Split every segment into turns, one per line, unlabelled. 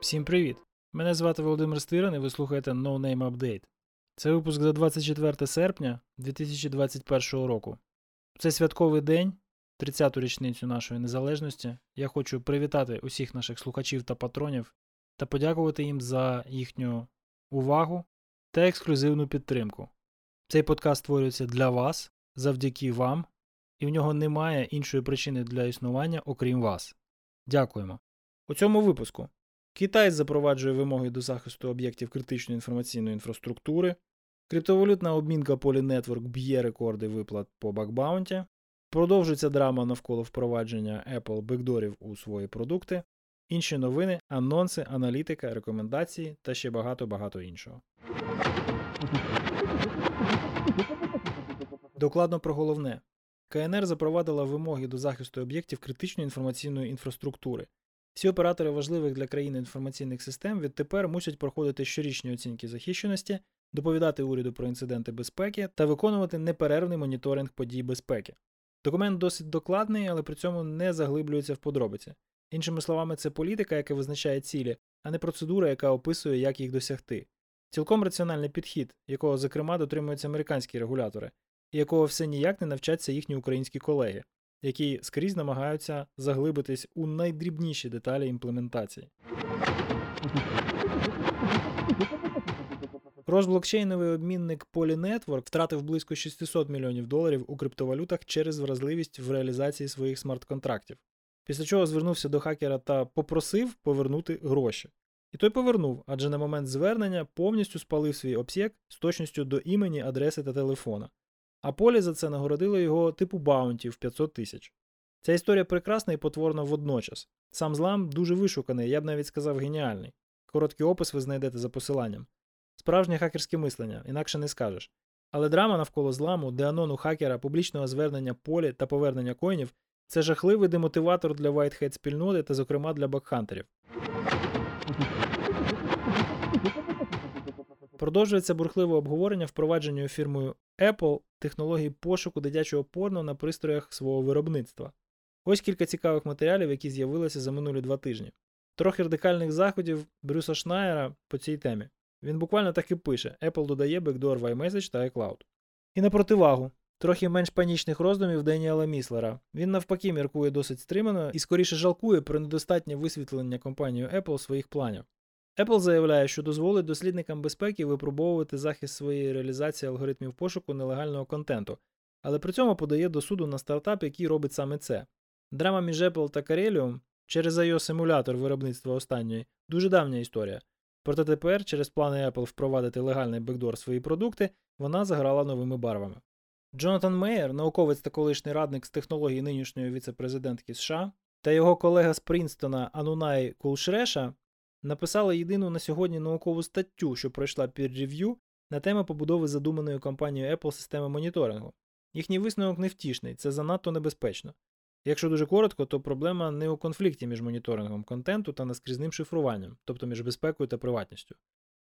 Всім привіт! Мене звати Володимир Стиран і ви слухаєте No Name Update. Це випуск за 24 серпня 2021 року. Це святковий день, 30-ту річницю нашої незалежності. Я хочу привітати усіх наших слухачів та патронів та подякувати їм за їхню увагу та ексклюзивну підтримку. Цей подкаст створюється для вас, завдяки вам, і в нього немає іншої причини для існування, окрім вас. Дякуємо. У цьому випуску Китай запроваджує вимоги до захисту об'єктів критичної інформаційної інфраструктури, криптовалютна обмінка Poly Network б'є рекорди виплат по бакбаунті, продовжується драма навколо впровадження Apple бекдорів у свої продукти, інші новини, анонси, аналітика, рекомендації та ще багато-багато іншого. Докладно про головне. КНР запровадила вимоги до захисту об'єктів критичної інформаційної інфраструктури. Всі оператори важливих для країни інформаційних систем відтепер мусять проходити щорічні оцінки захищеності, доповідати уряду про інциденти безпеки та виконувати неперервний моніторинг подій безпеки. Документ досить докладний, але при цьому не заглиблюється в подробиці. Іншими словами, це політика, яка визначає цілі, а не процедура, яка описує, як їх досягти. Цілком раціональний підхід, якого, зокрема, дотримуються американські регулятори, якого все ніяк не навчаться їхні українські колеги, які скрізь намагаються заглибитись у найдрібніші деталі імплементації. Розблокчейновий обмінник Polynetwork втратив близько 600 мільйонів доларів у криптовалютах через вразливість в реалізації своїх смарт-контрактів, після чого звернувся до хакера та попросив повернути гроші. І той повернув, адже на момент звернення повністю спалив свій обсєк з точністю до імені, адреси та телефона. А Полі за це нагородило його типу баунті в 500 тисяч. Ця історія прекрасна і потворна водночас. Сам злам дуже вишуканий, я б навіть сказав геніальний. Короткий опис ви знайдете за посиланням. Справжнє хакерське мислення, інакше не скажеш. Але драма навколо зламу, деанону хакера, публічного звернення полі та повернення коїнів це жахливий демотиватор для Whitehead спільноти та, зокрема, для бакхантерів. Продовжується бурхливе обговорення впровадженню фірмою Apple технології пошуку дитячого порно на пристроях свого виробництва. Ось кілька цікавих матеріалів, які з'явилися за минулі два тижні. Трохи радикальних заходів Брюса Шнайера по цій темі. Він буквально так і пише: Apple додає Backdoor iMessage та iCloud. І на противагу, трохи менш панічних роздумів Деніела Міслера. Він навпаки міркує досить стримано і скоріше жалкує про недостатнє висвітлення компанією Apple своїх планів. Apple заявляє, що дозволить дослідникам безпеки випробовувати захист своєї реалізації алгоритмів пошуку нелегального контенту, але при цьому подає до суду на стартап, який робить саме це. Драма між Apple та Carelium через ios симулятор виробництва останньої дуже давня історія. Проте тепер, через плани Apple впровадити легальний бекдор свої продукти, вона заграла новими барвами. Джонатан Мейер, науковець та колишній радник з технологій нинішньої віце-президентки США, та його колега з Принстона Анунай Кулшреша написали єдину на сьогодні наукову статтю, що пройшла peer review на тему побудови задуманої компанією Apple системи моніторингу. Їхній висновок невтішний, це занадто небезпечно. Якщо дуже коротко, то проблема не у конфлікті між моніторингом контенту та наскрізним шифруванням, тобто між безпекою та приватністю.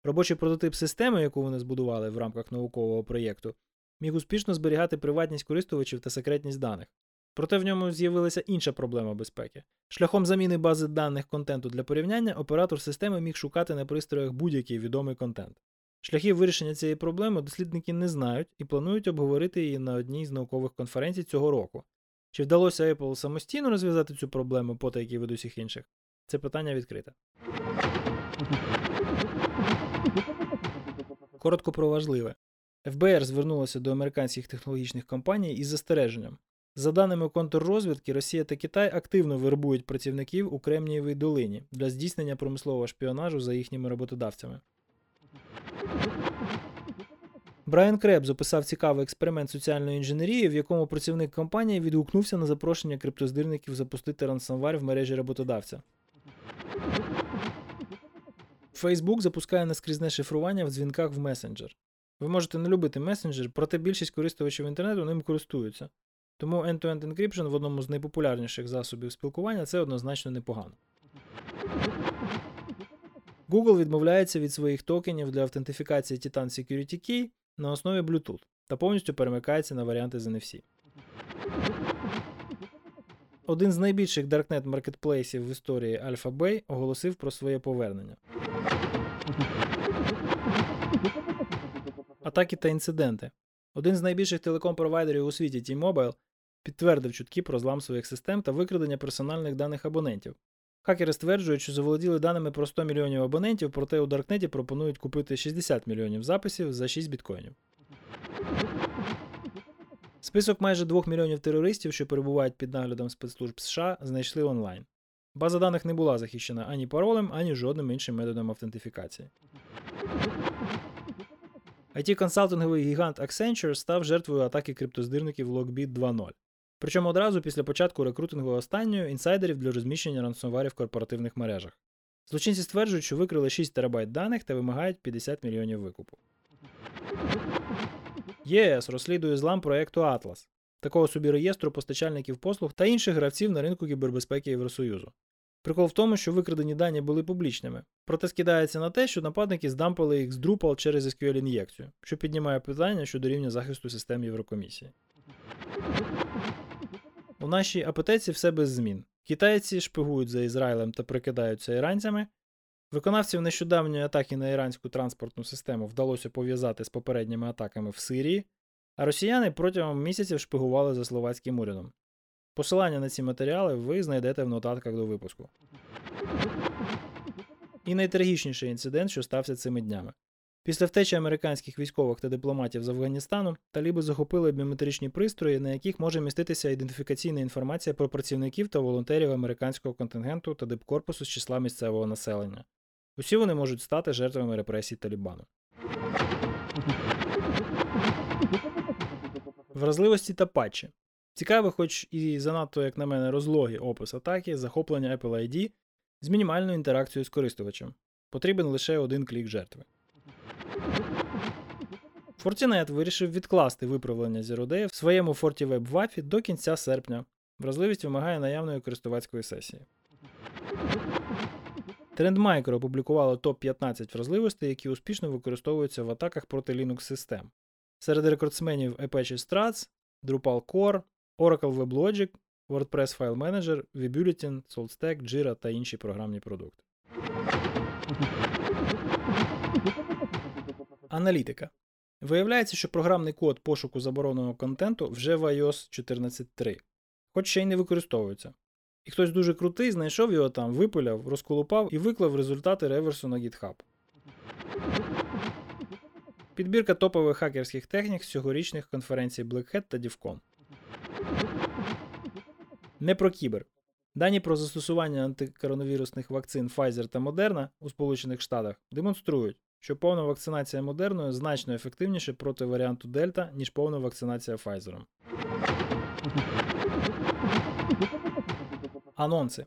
Робочий прототип системи, яку вони збудували в рамках наукового проєкту, міг успішно зберігати приватність користувачів та секретність даних. Проте в ньому з'явилася інша проблема безпеки. Шляхом заміни бази даних контенту для порівняння, оператор системи міг шукати на пристроях будь-який відомий контент. Шляхів вирішення цієї проблеми дослідники не знають і планують обговорити її на одній з наукових конференцій цього року. Чи вдалося Apple самостійно розв'язати цю проблему потайки від усіх інших? Це питання відкрите. Коротко про важливе. ФБР звернулося до американських технологічних компаній із застереженням. За даними контррозвідки, Росія та Китай активно вербують працівників у Кремнієвій долині для здійснення промислового шпіонажу за їхніми роботодавцями. Брайан Креб записав цікавий експеримент соціальної інженерії, в якому працівник компанії відгукнувся на запрошення криптоздирників запустити рансомвар в мережі роботодавця. Facebook запускає наскрізне шифрування в дзвінках в месенджер. Ви можете не любити месенджер, проте більшість користувачів інтернету ним користуються. Тому end-to-end encryption в одному з найпопулярніших засобів спілкування це однозначно непогано. Google відмовляється від своїх токенів для автентифікації Titan Security Key на основі Bluetooth та повністю перемикається на варіанти з NFC. один з найбільших даркнет маркетплейсів в історії Alpha оголосив про своє повернення. Атаки та інциденти. Один з найбільших телеком-провайдерів у світі T-Mobile підтвердив чутки про злам своїх систем та викрадення персональних даних абонентів. Хакери стверджують, що заволоділи даними про 100 мільйонів абонентів, проте у Даркнеті пропонують купити 60 мільйонів записів за 6 біткоїнів. Список майже 2 мільйонів терористів, що перебувають під наглядом спецслужб США, знайшли онлайн. База даних не була захищена ані паролем, ані жодним іншим методом автентифікації. it консалтинговий гігант Accenture став жертвою атаки криптоздирників Lockbit 2.0. Причому одразу після початку рекрутингу останньої інсайдерів для розміщення рансомварів в корпоративних мережах. Злочинці стверджують, що викрили 6 терабайт даних та вимагають 50 мільйонів викупу. ЄС розслідує злам проєкту Atlas, такого собі реєстру постачальників послуг та інших гравців на ринку кібербезпеки Євросоюзу. Прикол в тому, що викрадені дані були публічними, проте скидається на те, що нападники здампали їх з Drupal через SQL ін'єкцію, що піднімає питання щодо рівня захисту систем Єврокомісії. У нашій апетеці все без змін. Китайці шпигують за Ізраїлем та прикидаються іранцями. Виконавців нещодавньої атаки на іранську транспортну систему вдалося пов'язати з попередніми атаками в Сирії, а росіяни протягом місяців шпигували за словацьким урядом. Посилання на ці матеріали ви знайдете в нотатках до випуску. І найтрагічніший інцидент, що стався цими днями. Після втечі американських військових та дипломатів з Афганістану таліби захопили біометричні пристрої, на яких може міститися ідентифікаційна інформація про працівників та волонтерів американського контингенту та дипкорпусу з числа місцевого населення. Усі вони можуть стати жертвами репресій Талібану. Вразливості та патчі. Цікавий, хоч і занадто, як на мене, розлогий опис атаки, захоплення Apple ID з мінімальною інтеракцією з користувачем. Потрібен лише один клік жертви. Fortinet вирішив відкласти виправлення Zero Day в своєму FortiWeb WAF до кінця серпня. Вразливість вимагає наявної користувацької сесії. TrendMicro опублікувало топ-15 вразливостей, які успішно використовуються в атаках проти Linux систем. Серед рекордсменів Apache Struts, Drupal Core, Oracle WebLogic, WordPress File Manager, Webulletin, SaltStack, Jira та інші програмні продукти. Аналітика. Виявляється, що програмний код пошуку забороненого контенту вже в iOS 14.3, хоч ще й не використовується. І хтось дуже крутий знайшов його там, випиляв, розколупав і виклав результати реверсу на GitHub. Підбірка топових хакерських технік з цьогорічних конференцій Black Hat та DevCon. Не про кібер. Дані про застосування антикоронавірусних вакцин Pfizer та Moderna у Сполучених Штатах демонструють, що повна вакцинація Модерною значно ефективніше проти варіанту Дельта, ніж повна вакцинація Pfizer. Анонси.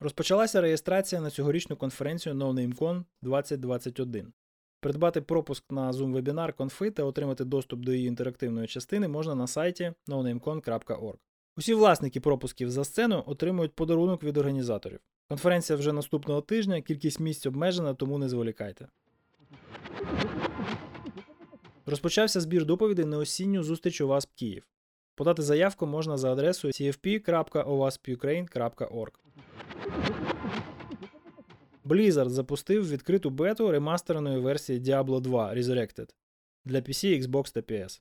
Розпочалася реєстрація на цьогорічну конференцію NoNameCon 2021. Придбати пропуск на Zoom вебінар конфи та отримати доступ до її інтерактивної частини можна на сайті nonamecon.org. Усі власники пропусків за сцену отримують подарунок від організаторів. Конференція вже наступного тижня, кількість місць обмежена, тому не зволікайте. Розпочався збір доповідей на осінню зустріч ОВАСП Київ. Подати заявку можна за адресою cfp.owaspуkraine.org. Blizzard запустив відкриту бету ремастереної версії Diablo 2 Resurrected для PC, Xbox та PS.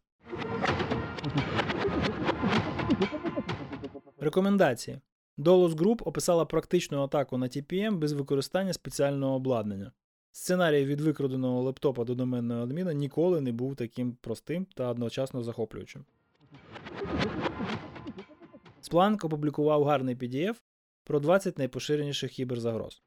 Рекомендації. Dolus Group описала практичну атаку на TPM без використання спеціального обладнання. Сценарій від викраденого лептопа до доменної адміна ніколи не був таким простим та одночасно захоплюючим. Splunk опублікував гарний PDF про 20 найпоширеніших кіберзагроз.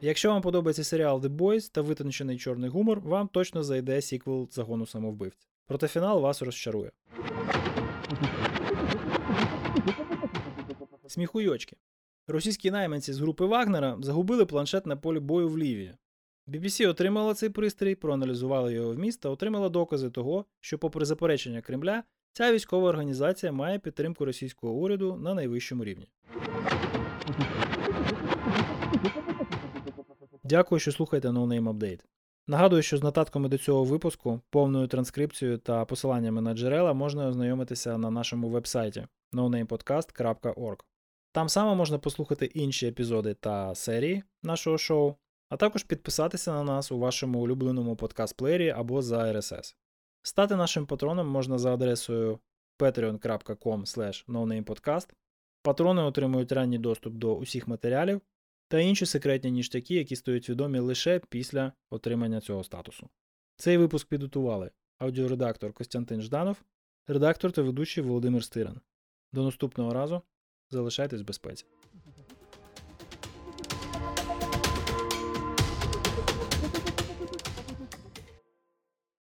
Якщо вам подобається серіал The Boys та витончений чорний гумор, вам точно зайде сіквел загону самовбивць. Проте фінал вас розчарує. Сміхуйочки. Російські найманці з групи Вагнера загубили планшет на полі бою в Лівії. BBC отримала цей пристрій, проаналізувала його вміст та отримала докази того, що, попри заперечення Кремля, ця військова організація має підтримку російського уряду на найвищому рівні. Дякую, що слухаєте No Name Update. Нагадую, що з нотатками до цього випуску, повною транскрипцією та посиланнями на джерела можна ознайомитися на нашому вебсайті nonamepodcast.org. Там само можна послухати інші епізоди та серії нашого шоу, а також підписатися на нас у вашому улюбленому подкаст-плеєрі або за RSS. Стати нашим патроном можна за адресою patreon.com. Патрони отримують ранній доступ до усіх матеріалів та інші секретні ніштяки, які стають відомі лише після отримання цього статусу. Цей випуск підготували аудіоредактор Костянтин Жданов, редактор та ведучий Володимир Стиран. До наступного разу залишайтесь в безпеці.